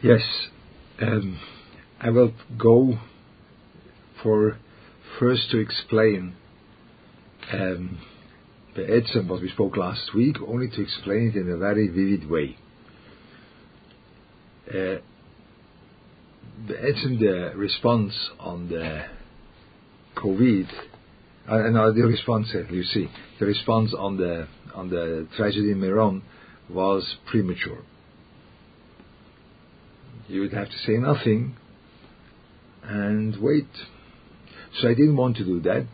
Yes, um, I will go for first to explain um, the Etzem, what we spoke last week, only to explain it in a very vivid way. Uh, the Etzem, the response on the COVID, uh, no, the response, uh, you see, the response on the on the tragedy in Meron was premature you would have to say nothing and wait. So I didn't want to do that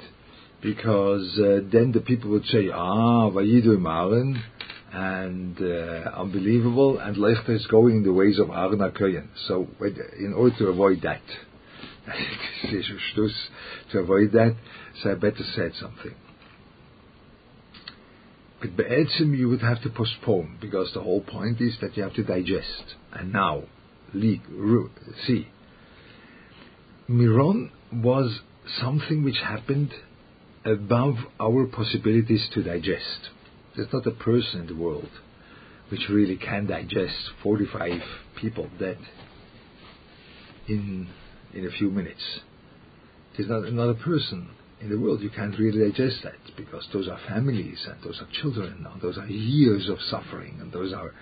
because uh, then the people would say, ah, Vayidu Maren, and uh, unbelievable, and Lechter is going in the ways of Arna HaKoyen. So in order to avoid that, to avoid that, so I better said something. But Be'etzim you would have to postpone, because the whole point is that you have to digest. And now, see. Miron was something which happened above our possibilities to digest. There's not a person in the world which really can digest 45 people dead in in a few minutes. There's not another person in the world you can't really digest that because those are families and those are children and those are years of suffering and those are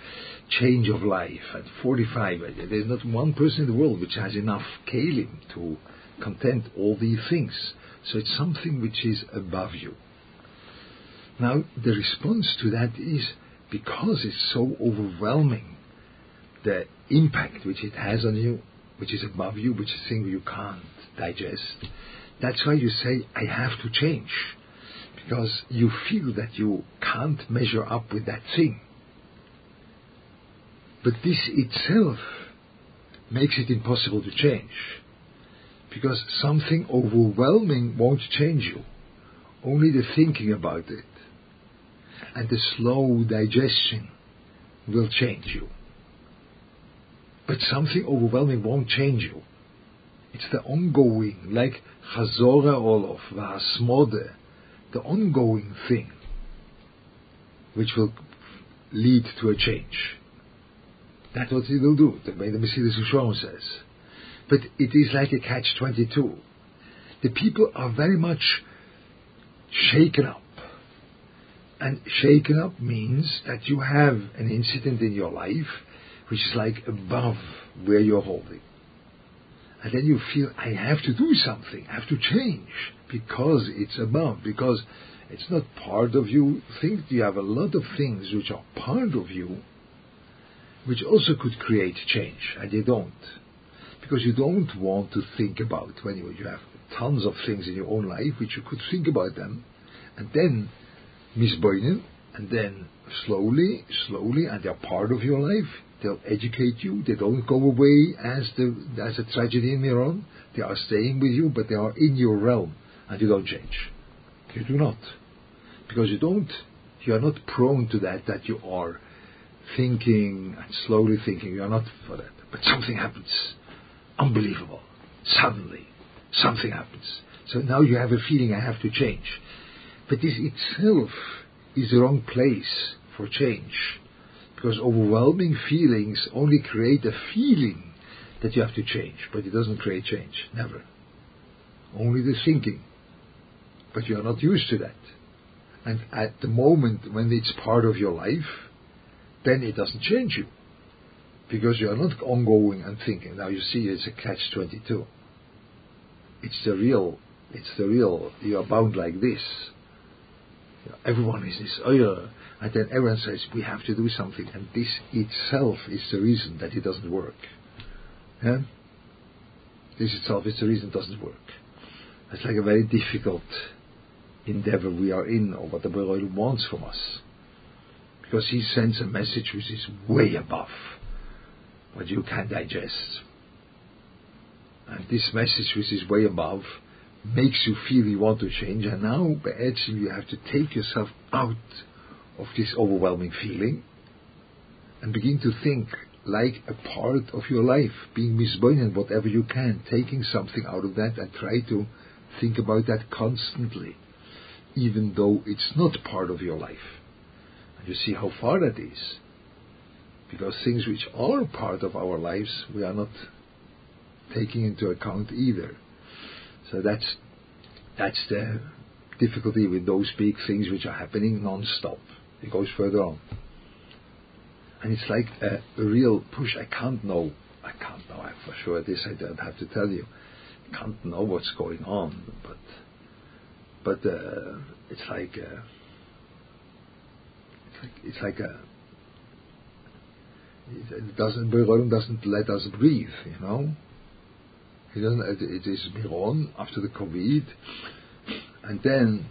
change of life. At 45, there's not one person in the world which has enough kalim to content all these things. So it's something which is above you. Now, the response to that is because it's so overwhelming, the impact which it has on you, which is above you, which is thing you can't digest. That's why you say, I have to change. Because you feel that you can't measure up with that thing. But this itself makes it impossible to change. Because something overwhelming won't change you. Only the thinking about it and the slow digestion will change you. But something overwhelming won't change you. It's the ongoing, like Chazora Olof, Vahasmode, the ongoing thing, which will lead to a change. That's what he will do, the way the Mesilas Yesharim says. But it is like a catch-22. The people are very much shaken up. And shaken up means that you have an incident in your life which is like above where you're holding. And then you feel, I have to do something, I have to change, because it's above, because it's not part of you. Think you have a lot of things which are part of you, which also could create change, and you don't. Because you don't want to think about when you, you have tons of things in your own life which you could think about them, and then misboinen, and then slowly, slowly, and they're part of your life. They'll educate you. They don't go away as the as a tragedy in Miron. They are staying with you, but they are in your realm, and you don't change. You do not, because you don't. You are not prone to that. That you are thinking and slowly thinking. You are not for that. But something happens, unbelievable. Suddenly, something happens. So now you have a feeling I have to change. But this itself is the wrong place for change. Because overwhelming feelings only create a feeling that you have to change, but it doesn't create change. Never. Only the thinking. But you are not used to that. And at the moment when it's part of your life, then it doesn't change you. Because you are not ongoing and thinking. Now you see it's a catch 22. It's the real, it's the real, you are bound like this everyone is this, oh and then everyone says we have to do something, and this itself is the reason that it doesn't work. Yeah? This itself is the reason it doesn't work. It's like a very difficult endeavor we are in, or what the Beroil wants from us. Because he sends a message which is way above what you can digest. And this message which is way above makes you feel you want to change, and now actually you have to take yourself out of this overwhelming feeling and begin to think like a part of your life, being misboinen whatever you can, taking something out of that and try to think about that constantly, even though it's not part of your life. And you see how far that is. because things which are part of our lives we are not taking into account either. So that's that's the difficulty with those big things which are happening non-stop. It goes further on, and it's like a, a real push. I can't know. I can't know for sure. This I don't have to tell you. I can't know what's going on, but but uh, it's like. Uh, it's like, a it doesn't doesn't let us breathe, you know. He doesn't. It is Miron after the COVID, and then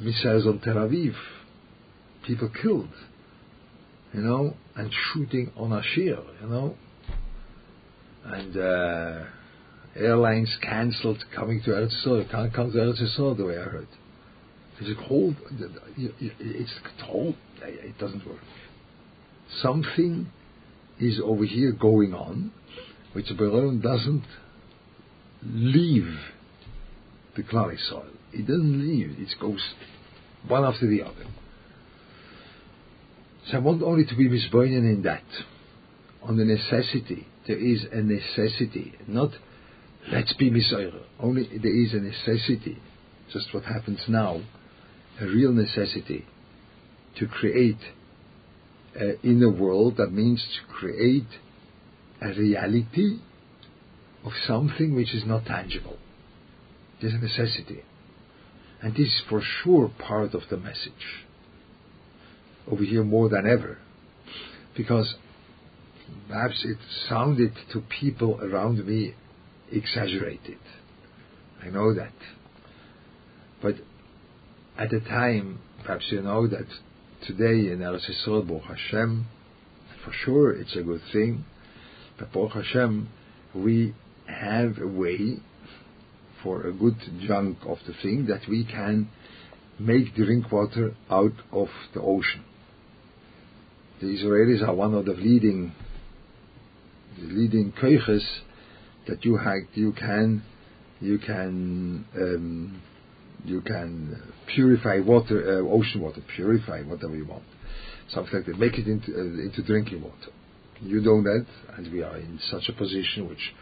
missiles on Tel Aviv, people killed, you know, and shooting on Ashir, you know, and uh, airlines cancelled coming to Eretz Yisrael. Can't come to Eretz Yisrael the way I heard. It's a whole. It's whole. It doesn't work something is over here going on, which Beron doesn't leave the clay soil. It doesn't leave, it goes one after the other. So I want only to be misbeinen in that, on the necessity. There is a necessity, not let's be misoyer. Only there is a necessity, just what happens now, a real necessity to create in the world that means to create a reality of something which is not tangible. There's a necessity. And this is for sure part of the message. Over here more than ever. Because perhaps it sounded to people around me exaggerated. I know that. But at the time, perhaps you know that today in Yisrael, Baruch Hashem, for sure it's a good thing, but Baruch Hashem, we have a way for a good chunk of the thing that we can make drink water out of the ocean. The Israelis are one of the leading, the leading koiches that you have, you can, you can um, you can purify water, uh, ocean water, purify whatever you want, something like that, make it into, uh, into drinking water. You know that, and we are in such a position which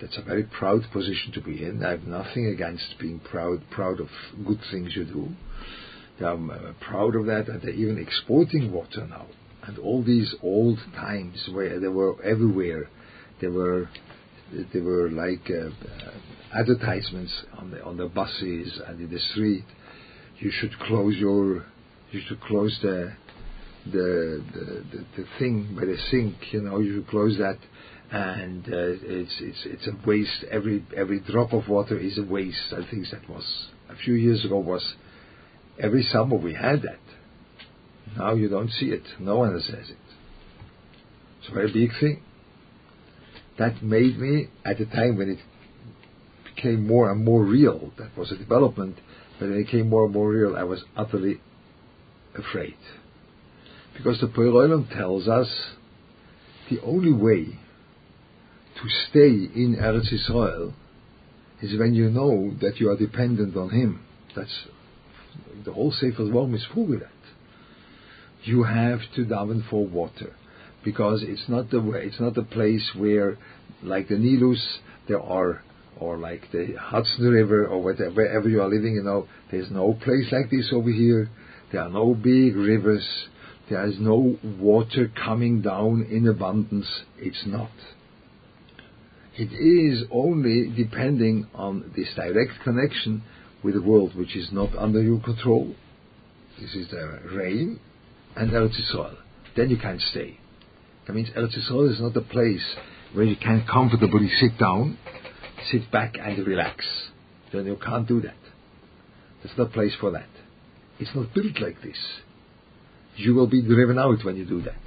that's a very proud position to be in. I have nothing against being proud, proud of good things you do. I'm uh, proud of that, and they're even exporting water now. And all these old times where they were everywhere, they were they were like uh, uh, advertisements on the on the buses and in the street. You should close your, you should close the the the, the, the thing by the sink. You know, you close that, and uh, it's it's it's a waste. Every every drop of water is a waste. I think that was a few years ago was every summer we had that. Now you don't see it. No one says it. It's a very big thing that made me, at the time when it became more and more real, that was a development, but when it became more and more real, I was utterly afraid. Because the Poiroilum tells us the only way to stay in Eretz Israel is when you know that you are dependent on Him. That's the whole Sefer Dvarim is full with that. You have to daven for water because it's not the way, it's not the place where, like the Nilus, there are, or like the Hudson River, or whatever, wherever you are living, you know, there's no place like this over here. There are no big rivers. There is no water coming down in abundance. It's not. It is only depending on this direct connection with the world which is not under your control. This is the rain and Eretz Yisrael. Then you can stay. That means Eretz Yisrael is not a place where you can comfortably sit down, sit back and relax. Then you can't do that. There's no place for that. It's not built like this. You will be driven out when you do that.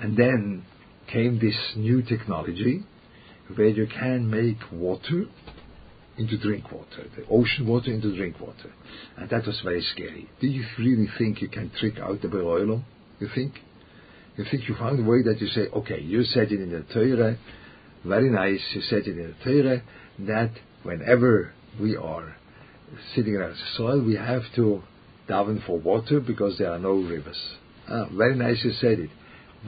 And then came this new technology where you can make water into drink water, the ocean water into drink water. And that was very scary. Do you really think you can trick out the Beroilum? You think? You think you found a way that you say, okay, you said it in the Torah, very nice, you said it in the Torah, that whenever we are sitting around the soil, we have to daven for water because there are no rivers. Ah, very nice you said it.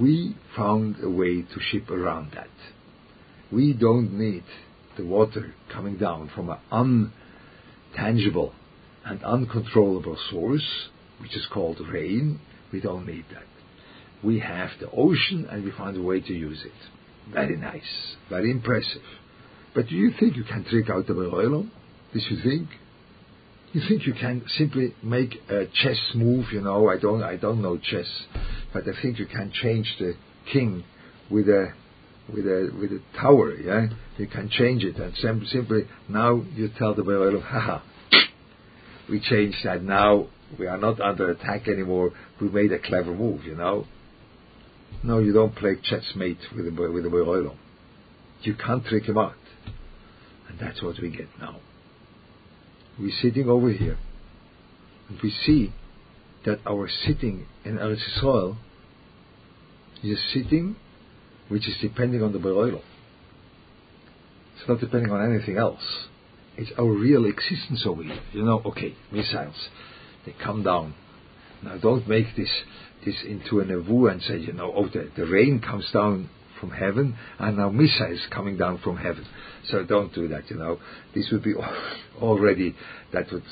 we found a way to ship around that. We don't need the water coming down from an untangible and uncontrollable source, which is called rain. We don't need that. We have the ocean and we found a way to use it. Very nice, very impressive. But do you think you can trick out the Beroilom? This you think? You think you can simply make a chess move? You know, I don't, I don't know chess, but I think you can change the king with a, with a, with a tower. Yeah, you can change it and sim- simply now you tell the Beroilom, haha, we changed that. Now we are not under attack anymore. We made a clever move. You know. No, you don't play chessmate with a with a Beroilom. You can't trick him out. And that's what we get now. We're sitting over here, and we see that our sitting in Eretz Yisrael is a sitting which is depending on the Beroilom. It's not depending on anything else. It's our real existence over here. You know, okay, missiles, they come down. Now don't make this this into a nevu and say, you know, oh, the, the rain comes down from heaven, and now missiles coming down from heaven. So don't do that, you know. This would be already, that would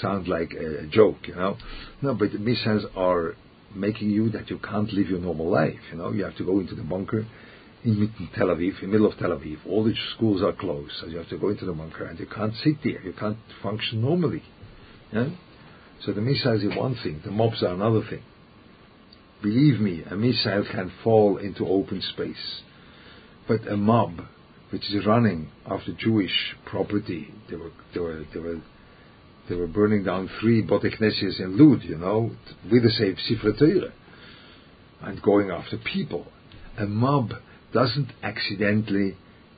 sound like a joke, you know. No, but missiles are making you that you can't live your normal life, you know. You have to go into the bunker in Tel Aviv, in the middle of Tel Aviv. All the schools are closed, so you have to go into the bunker, and you can't sit there. You can't function normally. Yeah? So the missiles is one thing, the mobs are another thing. Believe me, a missile can fall into open space. But a mob which is running after Jewish property, they were, they were, they were, they were burning down three Boteknesias in Lud, you know, with the same Sifra and going after people. A mob doesn't accidentally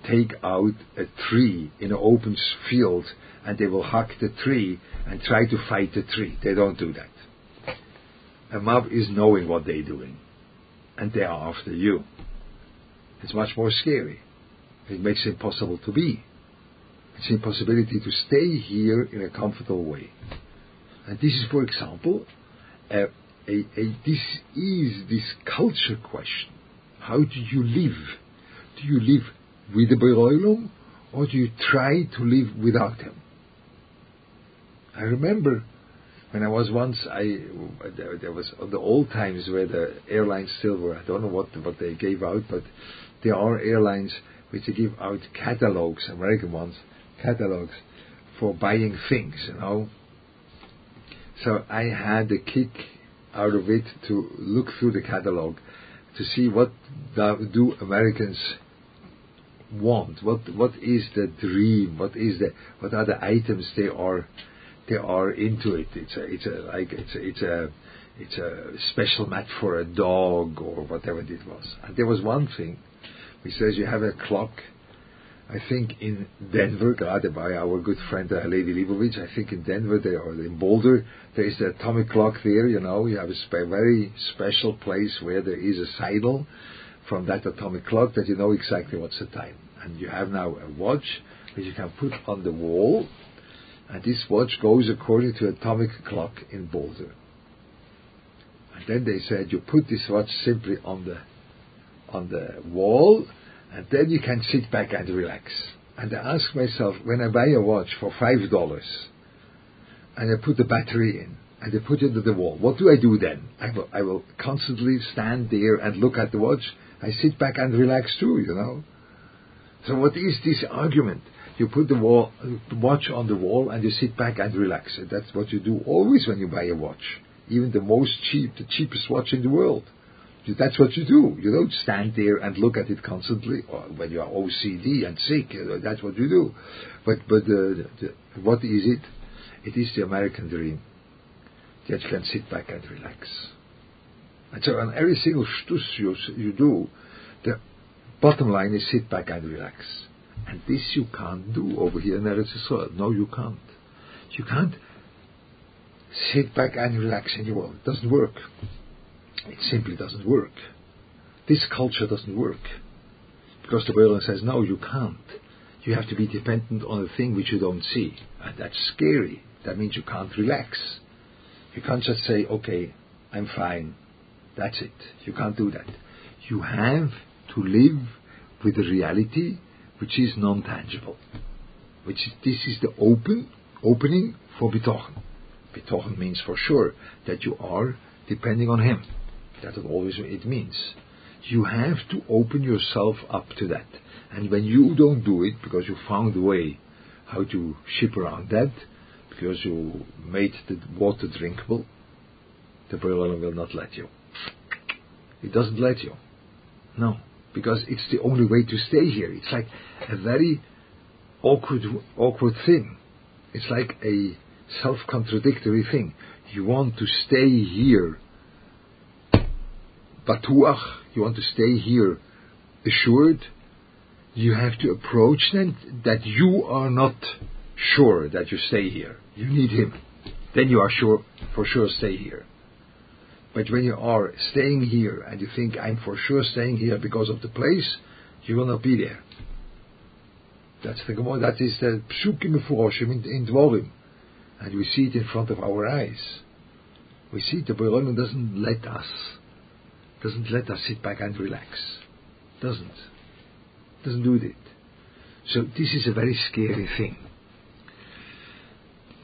take out a tree in an open field and they will hack the tree and try to fight the tree. They don't do that. A mob is knowing what they're doing, and they are after you. It's much more scary. It makes it impossible to be. It's impossibility to stay here in a comfortable way. And this is, for example, a, a, a, this is this culture question. How do you live? Do you live with the Beroilum, or do you try to live without him? I remember when I was once, I there, was the old times where the airlines still were. I don't know what what they gave out, but there are airlines which give out catalogs, American ones, catalogs for buying things. You know. So I had a kick out of it to look through the catalog to see what do Americans want. What what is the dream? What is the what are the items they are they are into it. It's a, it's a, like, it's a, it's a, it's a special mat for a dog or whatever it was. And there was one thing, which says you have a clock, I think in Denver, guarded by our good friend uh, Lady Leibovitz, I think in Denver there, or in Boulder, there is the atomic clock there, you know, you have a spe- very special place where there is a signal from that atomic clock that you know exactly what's the time. And you have now a watch which you can put on the wall and this watch goes according to atomic clock in Boulder. And then they said you put this watch simply on the on the wall, and then you can sit back and relax. And I ask myself, when I buy a watch for five dollars, and I put the battery in, and I put it into the wall, what do I do then? I will, I will constantly stand there and look at the watch. I sit back and relax too, you know. So what is this argument? You put the wall, watch on the wall and you sit back and relax. And that's what you do always when you buy a watch. Even the most cheap, the cheapest watch in the world. That's what you do. You don't stand there and look at it constantly. Or when you are OCD and sick, uh, that's what you do. But but the, the, what is it? It is the American dream that you can sit back and relax. And so on every single shtus you, you do, the bottom line is sit back and relax. And this you can't do over here in Eretz Yisrael. No, you can't. You can't sit back and relax in your world. It doesn't work. It simply doesn't work. This culture doesn't work. Because the Berlin says, no, you can't. You have to be dependent on a thing which you don't see. And that's scary. That means you can't relax. You can't just say, okay, I'm fine. That's it. You can't do that. You have to live with a reality which is non-tangible. Which is, this is the open opening for bitochen. Bitochen means for sure that you are depending on Him. That's always it means. You have to open yourself up to that. And when you don't do it because you found a way how to ship around that, because you made the water drinkable, the Borei will not let you. It doesn't let you. No, because it's the only way to stay here. It's like a very awkward, awkward thing. It's like a self-contradictory thing. You want to stay here, batuach. You want to stay here, assured. You have to approach them that you are not sure that you stay here. You need him. Then you are sure, for sure, stay here. But when you are staying here and you think, I'm for sure staying here because of the place, you will not be there. That's the Gemara, that is the Psukim Mefuroshim in, in Dvorim. And we see it in front of our eyes. We see the Borei doesn't let us, doesn't let us sit back and relax. Doesn't. Doesn't do it. So this is a very scary thing.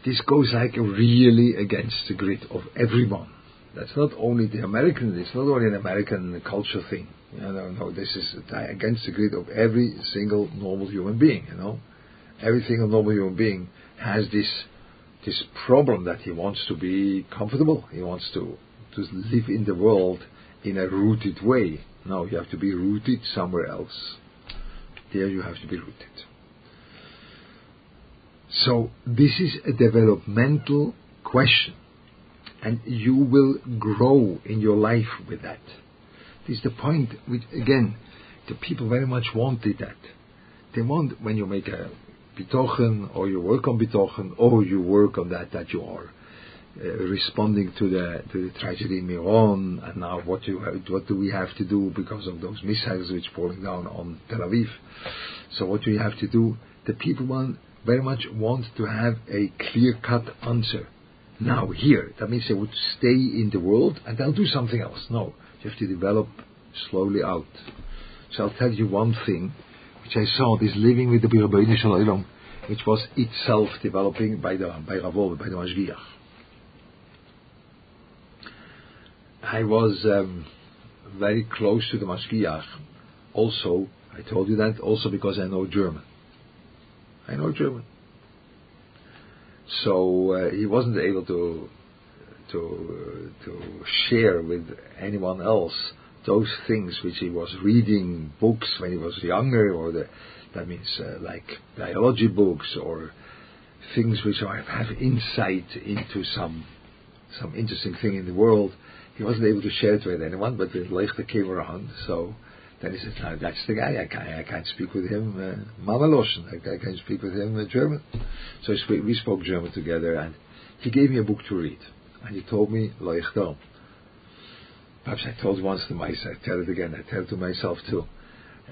This goes like really against the grid of everyone. That's not only the American, it's not only an American culture thing. You know, no, this is against the grid of every single normal human being, you know. Every single normal human being has this this problem that he wants to be comfortable. He wants to, to live in the world in a rooted way. No, you have to be rooted somewhere else. There you have to be rooted. So this is a developmental question and you will grow in your life with that. This is the point which, again, the people very much wanted that. They want, when you make a bitochen, or you work on bitochen, or you work on that, that you are uh, responding to the, to the tragedy in Miron, and now what, you have, what do we have to do because of those missiles which falling down on Tel Aviv. So what do we have to do? The people want, very much want to have a clear-cut answer now here. That means they would stay in the world and they'll do something else. No, you have to develop slowly out. So I'll tell you one thing, which I saw, this living with the Birabbeinu Shalom, which was itself developing by the by Ravol, by the Mashgiach. I was um, very close to the Mashgiach. Also, I told you that also because I know German. I know German. So uh, he wasn't able to to to share with anyone else those things which he was reading books when he was younger, or the that means uh, like biology books or things which I have insight into some some interesting thing in the world. He wasn't able to share it with anyone, but when Leichter came around, so then he said, no, that's the guy. I can't, I can't speak with him uh, Mama Loschen. I, I can speak with him uh, German. So we spoke German together, and he gave me a book to read. And he told me, Leichter. Perhaps I told once to myself, I tell it again, I tell it to myself too.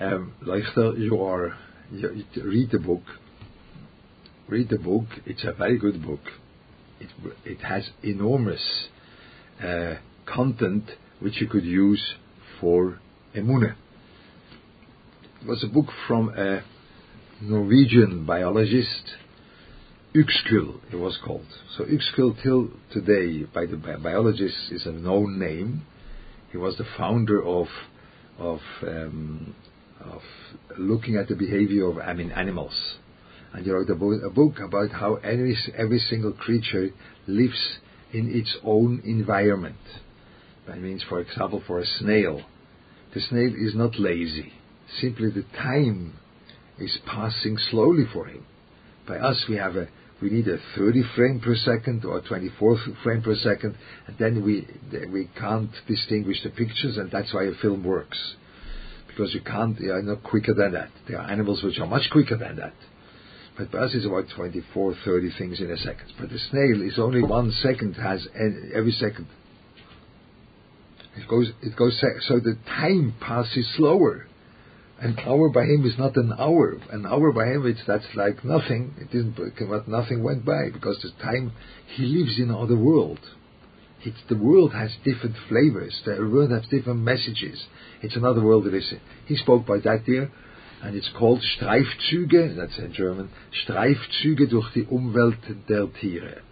Um, you are, you, you read the book. Read the book. It's a very good book. It, it has enormous uh, content which you could use for Emune. Was a book from a Norwegian biologist, Uexküll, it was called. So Uexküll till today, by the biologists, is a known name. He was the founder of of um, of looking at the behavior of I mean animals, and he wrote a, bo- a book about how every every single creature lives in its own environment. That means, for example, for a snail, the snail is not lazy simply the time is passing slowly for him. By us, we have a we need a 30 frame per second or 24 frame per second, and then we we can't distinguish the pictures, and that's why a film works, because you can't you are not quicker than that. There are animals which are much quicker than that, but by us it's about 24, 30 things in a second. But the snail is only one second has every second. It goes it goes so the time passes slower an hour by him is not an hour. An hour by him, it's that's like nothing. It isn't, but nothing went by because the time he lives in another world. It's, the world has different flavors. The world has different messages. It's another world that is. He spoke by that there, and it's called Streifzüge, that's in German, Streifzüge durch die Umwelt der Tiere.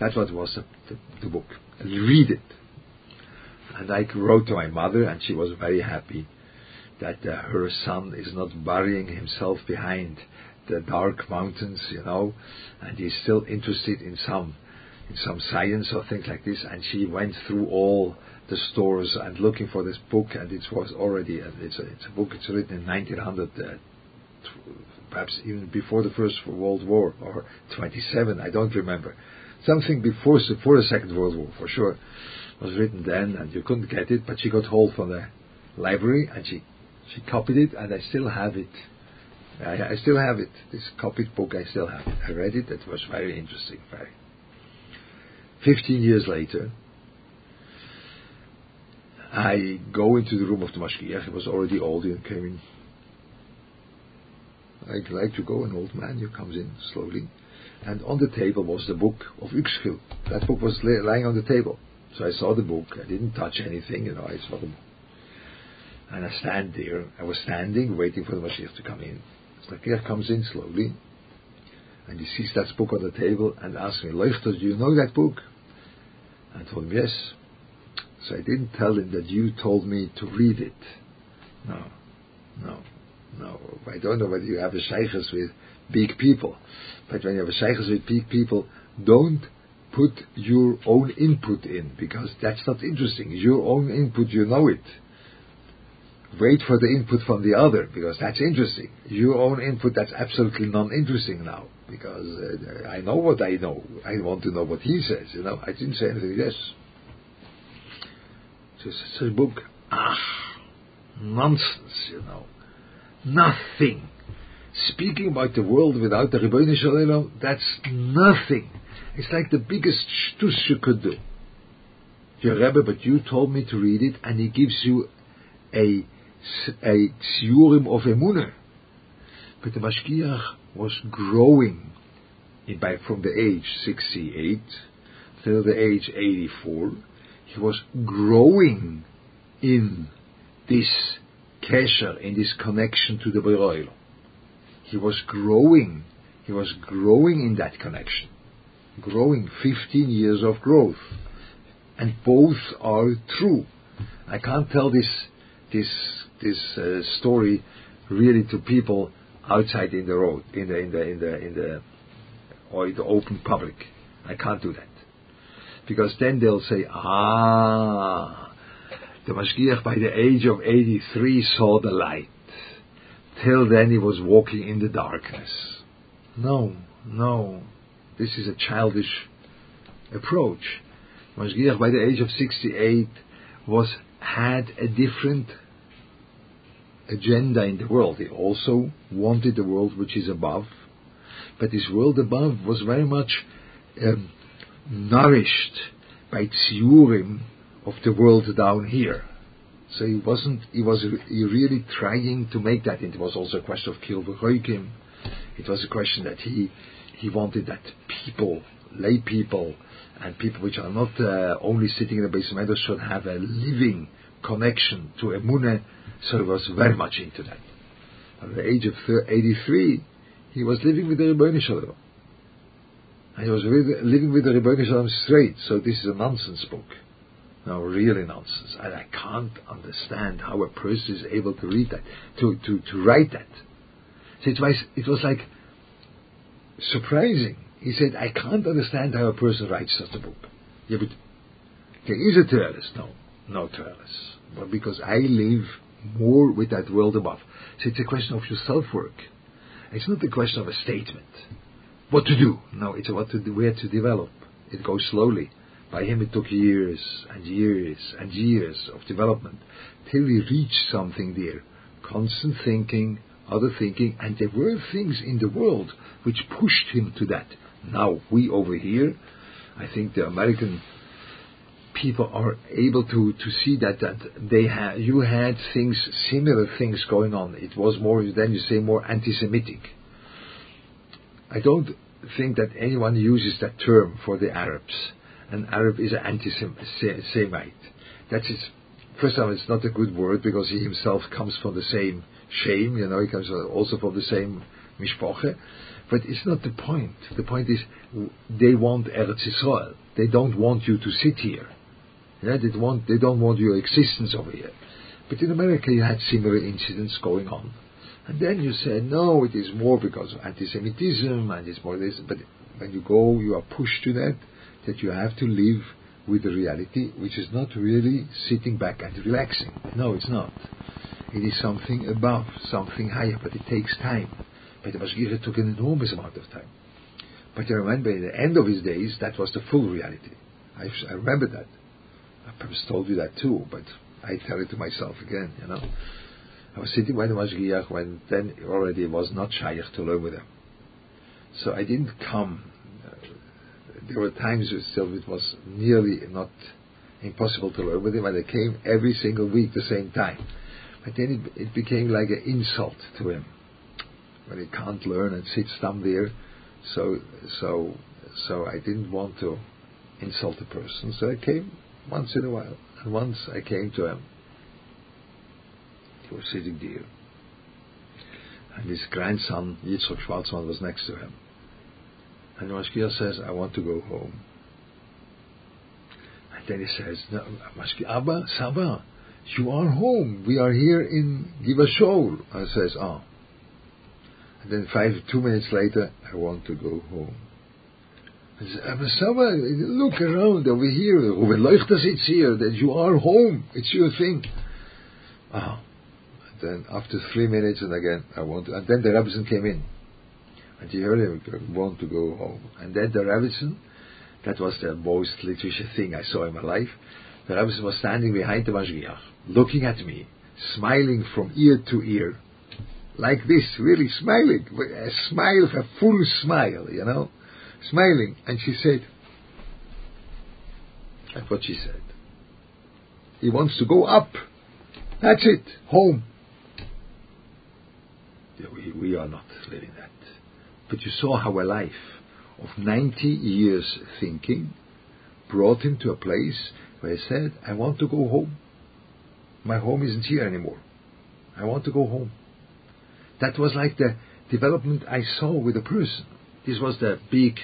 That's what was the, the, book. Read it. And I wrote to my mother, and she was very happy that uh, her son is not burying himself behind the dark mountains, you know, and he's still interested in some in some science or things like this. And she went through all the stores and looking for this book, and it was already uh, it's a, it's a book. It's written in 1900, uh, perhaps even before the First World War or 27. I don't remember. Something before before the Second World War for sure was written then, and you couldn't get it, but she got hold from the library and she she copied it, and I still have it. I, I still have it. This copied book, I still have it. I read it. It was very interesting. Very. Fifteen years later, I go into the room of the Mashgiach. He was already old and came in. I'd like to go. An old man who comes in slowly, and on the table was the book of Uexküll. That book was lying on the table. So I saw the book. I didn't touch anything. You know, I saw the book. And I stand there. I was standing, waiting for the Mashgiach to come in. The Mashgiach comes in slowly, and he sees that book on the table and asks me, Leuchter, do you know that book? I told him, yes. So I didn't tell him that you told me to read it. No, no, no. I don't know whether you have a shaykhs with big people, but when you have a shaykhs with big people, don't put your own input in, because that's not interesting. Your own input, you know it wait for the input from the other because that's interesting. Your own input, that's absolutely non-interesting now because uh, I know what I know. I want to know what he says. You know, I didn't say anything. Yes, just a book. Ah, nonsense. You know, nothing. Speaking about the world without the Shel Olam, that's nothing. It's like the biggest shtus you could do. Your Rebbe, but you told me to read it, and he gives you a a tsiurim of emunah. But the Mashgiach was growing in, by, from the age 68 till the age 84. He was growing in this kesher, in this connection to the Beroil. He was growing. He was growing in that connection. Growing 15 years of growth. And both are true. I can't tell this, this this uh, story really to people outside in the road, in the in the in the in the or in the open public. I can't do that because then they'll say, ah, the Mashgiach by the age of 83 saw the light. Till then he was walking in the darkness. No, no, this is a childish approach. Mashgiach by the age of 68 was had a different agenda in the world. He also wanted the world which is above, but this world above was very much um, nourished by tsiurim of the world down here. So he wasn't. He was he really trying to make that. It was also a question of kil v'choikim. It was a question that he he wanted that people, lay people, and people which are not uh, only sitting in the basement should have a living connection to emunah so he was very much into that. At the age of 83, he was living with the Shel Olam. And he was living with the Shel Olam straight, so this is a nonsense book. No, really nonsense. And I can't understand how a person is able to read that, to, to, to write that. So it was, it was like surprising. He said, I can't understand how a person writes such a book. Yeah, but there is a Terelis. No, no Terelis. But because I live more with that world above. So it's a question of your self-work. It's not a question of a statement. What to do? No, it's what to do, where to develop. It goes slowly. By him it took years and years and years of development till he reached something there. Constant thinking, other thinking, and there were things in the world which pushed him to that. Now, we over here, I think the American people are able to, to see that, that they had, you had things, similar things going on. It was more, then you say more anti-Semitic. I don't think that anyone uses that term for the Arabs. an Arab is an anti-Semite. That's his. First of all, it's not a good word because he himself comes from the same shame, you know, he comes also from the same mishpoche. But it's not the point. The point is, they want Eretz Yisrael. They don't want you to sit here. Yeah, they want, they don't want your existence over here. But in America, you had similar incidents going on. And then you said, no, it is more because of anti-Semitism, and it's more this. But when you go, you are pushed to that, that you have to live with the reality, which is not really sitting back and relaxing. No, it's not. It is something above, something higher, but it takes time. But the Mashgiach took an enormous amount of time. But I remember at the end of his days, that was the full reality. I, I remember that. Perhaps told you that too, but I tell it to myself again, you know. I was sitting by the Mashgiach when then already it was not shaykh to learn with him. So I didn't come. There were times still it was nearly not impossible to learn with him, and I came every single week the same time. But then it, it became like an insult to him when he can't learn and sits down there. So, so, so I didn't want to insult the person. So I came once in a while, and once I came to him. He was sitting there, and his grandson Yitzchok Schwarzman was next to him. And Mashgiach says, "I want to go home." And then he says, no, Abba, Saba, you are home. We are here in Givashol. I says, ah. And then five, two minutes later, I want to go home. I said, but Saba, look around over here. Sits here, that you are home. It's your thing. Ah. Then after three minutes, and again, I want to, and then the Rebbetzin came in. And he heard him want to go home. And then the Rebbetzin, that was the most literature thing I saw in my life. The Rebbetzin was standing behind the Mashgiach, looking at me, smiling from ear to ear like this, really smiling, a smile, a full smile, you know, smiling. And she said, that's what she said. He wants to go up. That's it, home. We, we are not living that. But you saw how a life of 90 years thinking brought him to a place where he said, I want to go home. My home isn't here anymore. I want to go home. That was like the development I saw with a person. This was the big,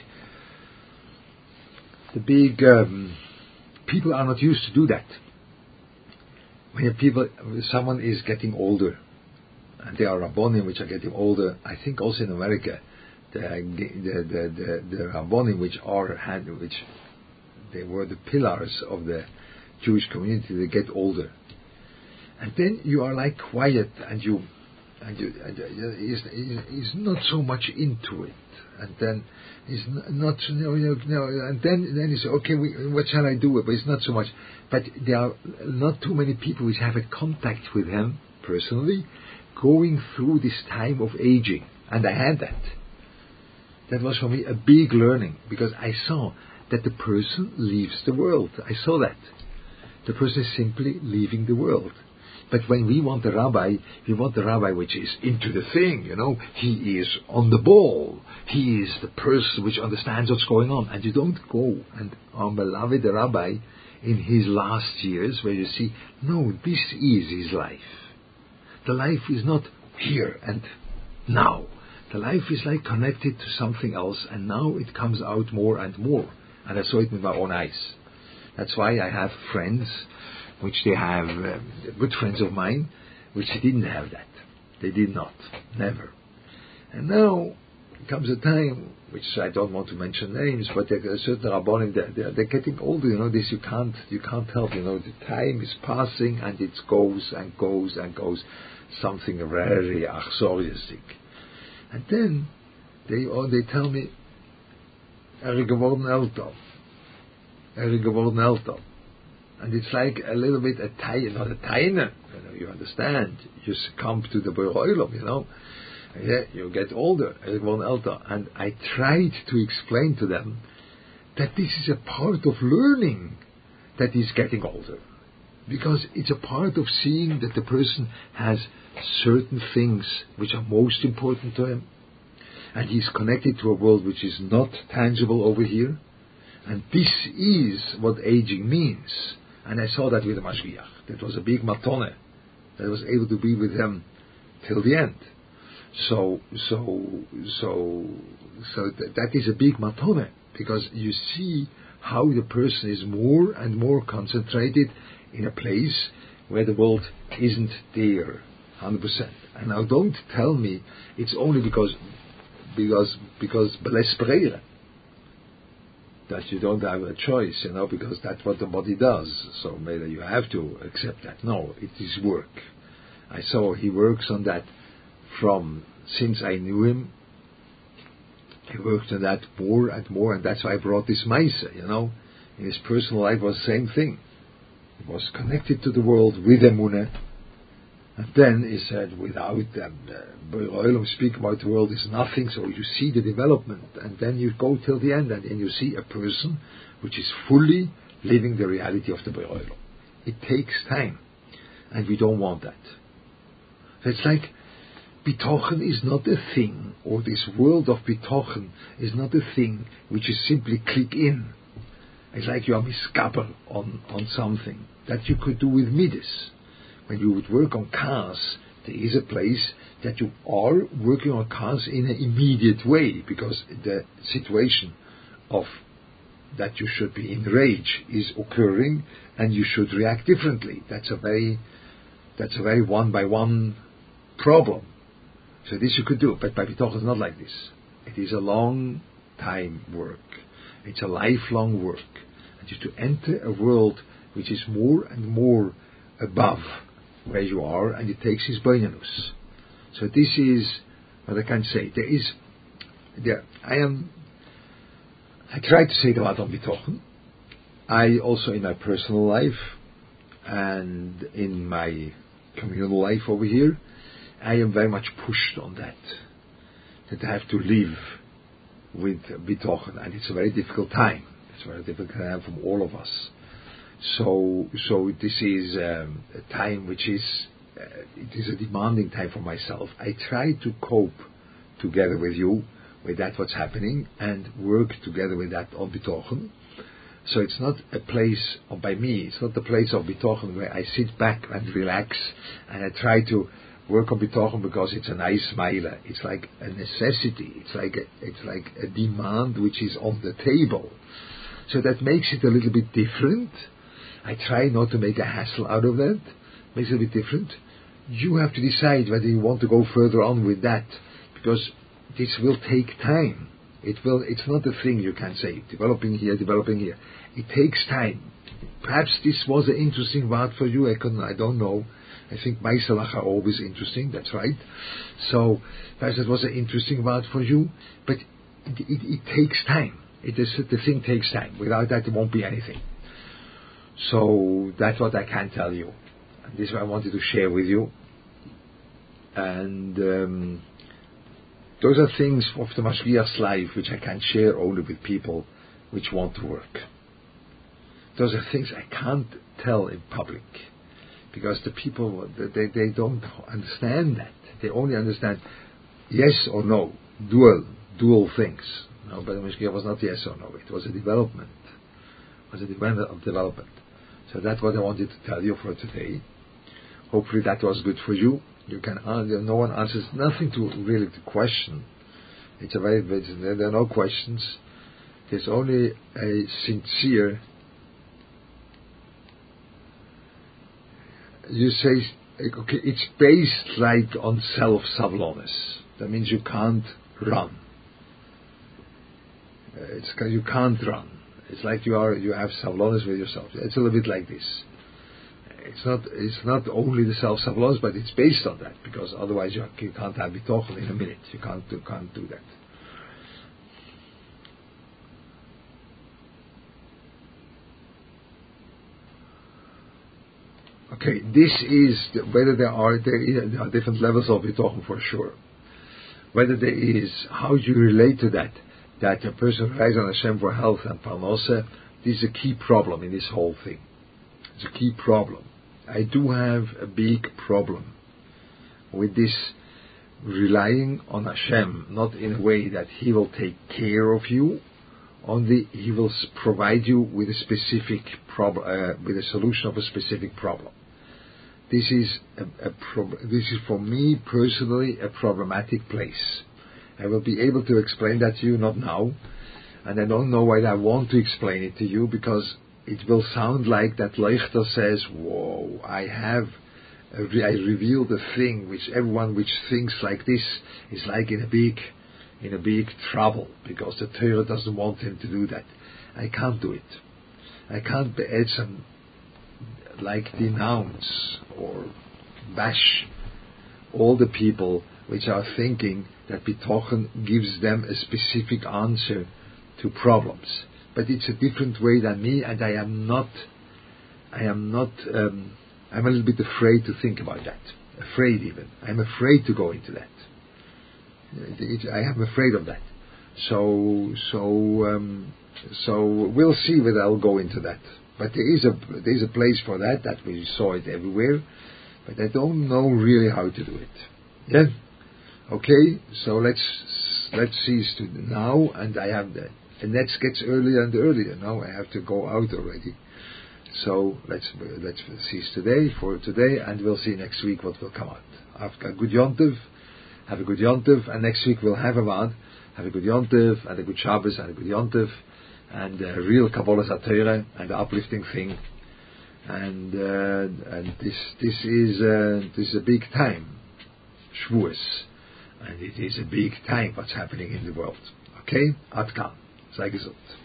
the big. Um, people are not used to do that. When people, someone is getting older, and there are rabbonim which are getting older. I think also in America, the the the the, the rabbonim which are had which they were the pillars of the Jewish community. They get older, and then you are like quiet and you and, you, uh, he's, he's not so much into it. And then he's not, you know, you know, and then then he says, okay, we, what shall I do? with But it's not so much. But there are not too many people which have a contact with him personally, going through this time of aging, and I had that. That was for me a big learning because I saw that the person leaves the world. I saw that. The person is simply leaving the world. But when we want a rabbi, we want a rabbi which is into the thing, you know. He is on the ball. He is the person which understands what's going on. And you don't go and um, beloved the rabbi in his last years where you see, no, this is his life. The life is not here and now. The life is like connected to something else, and now it comes out more and more. And I saw it with my own eyes. That's why I have friends which they have, uh, good friends of mine, which didn't have that. They did not, never. And now comes a time, which I don't want to mention names, but there are certain rabbonim, they're, they're, getting older. You know, this you can't you can't help. You know, the time is passing and it goes and goes and goes. Something very achsoriastic. And then they oh, they tell me, er geworden älter. Er geworden älter. And it's like a little bit a tie, not a taina, you know, you understand. You succumb to the Boiroilum, you know. Yeah, you get older, and I tried to explain to them that this is a part of learning that he's getting older. Because it's a part of seeing that the person has certain things which are most important to him, and he's connected to a world which is not tangible over here, And this is what aging means. And I saw that with the Mashgiach. That was a big matone. That I was able to be with him till the end. So, so, so, so th- that is a big matone because you see how the person is more and more concentrated in a place where the world isn't there, 100%. And now don't tell me it's only because, because, because that you don't have a choice, you know, because that's what the body does. So maybe you have to accept that. No, it is work. I saw he works on that from since I knew him. He worked on that more and more, and that's why I brought this Maisa, you know. In his personal life was the same thing. He was connected to the world with Emunah, and then he said, without them, uh, speak about the world is nothing, so you see the development, and then you go till the end, and then you see a person which is fully living the reality of the Be'olam. It takes time, and we don't want that. It's like, Bitochen is not a thing, or this world of Bitochen is not a thing which you simply click in. It's like you are miskaber on, on something that you could do with middos when you would work on kaas, there is a place that you are working on kaas in an immediate way because the situation of that you should be in rage is occurring and you should react differently. That's a very that's a very one by one problem. So this you could do, but by Bitoch is not like this. It is a long time work. It's a lifelong work. And you to enter a world which is more and more above where you are, and it takes his boinanus. So this is what I can say. There is, there, I am, I try to say the on bitochen. I also in my personal life and in my communal life over here, I am very much pushed on that. That I have to live with bitochen, and it's a very difficult time. It's a very difficult time for all of us. So, so this is um, a time which is uh, it is a demanding time for myself. I try to cope together with you with that what's happening and work together with that on bitochen. So it's not a place of, by me. It's not the place of bitochen where I sit back and relax and I try to work on bitochen because it's a nice smile. It's like a necessity. It's like a, it's like a demand which is on the table. So that makes it a little bit different I try not to make a hassle out of that. Makes it a bit different. You have to decide whether you want to go further on with that, because this will take time. It will. It's not a thing you can say developing here, developing here. It takes time. Perhaps this was an interesting word for you. I I don't know. I think Maisalach are always interesting. That's right. So perhaps it was an interesting word for you, but it, it, it takes time. It is the thing takes time. Without that, it won't be anything. So that's what I can tell you. This is what I wanted to share with you. And um, those are things of the Mashgiach's life which I can't share only with people which want to work. Those are things I can't tell in public because the people they, they don't understand that. They only understand yes or no, dual dual things. No, but the Mashgiach was not yes or no. It was a development. It was a development of development. So that's what I wanted to tell you for today. Hopefully that was good for you. You can answer, no one answers nothing to really to question. It's a very, there are no questions. There's only a sincere, you say, okay, it's based like on self-savlonis. That means you can't run. It's, you can't run. It's like you are you have savlonis with yourself. It's a little bit like this. It's not it's not only the self savlonis, but it's based on that because otherwise you, you can't have bitochen in a minute. You can't you can't do that. Okay, this is the, whether there are there there are different levels of bitochen for sure. Whether there is how you relate to that that a person relies on Hashem for health and parnasa, this is a key problem in this whole thing. It's a key problem. I do have a big problem with this relying on Hashem, not in a way that He will take care of you, Only He will provide you with a specific problem, uh, with a solution of a specific problem. This is a, a prob- this is for me personally a problematic place. I will be able to explain that to you not now, and I don't know why I want to explain it to you because it will sound like that Leuchter says, "Whoa, I have." I revealed a thing which everyone which thinks like this is like in a big, in a big trouble because the Torah doesn't want him to do that. I can't do it. I can't add some like denounce or bash all the people which are thinking that Bitochen gives them a specific answer to problems. But it's a different way than me, and I am not, I am not, um, I'm a little bit afraid to think about that. Afraid even. I'm afraid to go into that. It, it, I am afraid of that. So, so, um, so we'll see whether I'll go into that. But there is a there is a place for that. That we saw it everywhere, but I don't know really how to do it. Yeah. Okay. So let's let's cease to now, and I have that, the net gets earlier and earlier. Now I have to go out already. So let's let's cease today for today, and we'll see next week what will come out. Have a good yontiv. Have a good yontiv, and next week we'll have a one. Have a good yontiv, and a good Shabbos, and a good yontiv and a real Kabbalas HaTorah and the uplifting thing. And uh, and this this is uh, this is a big time, Shavuos, and it is a big time what's happening in the world. Okay, Atkan, sei gesund.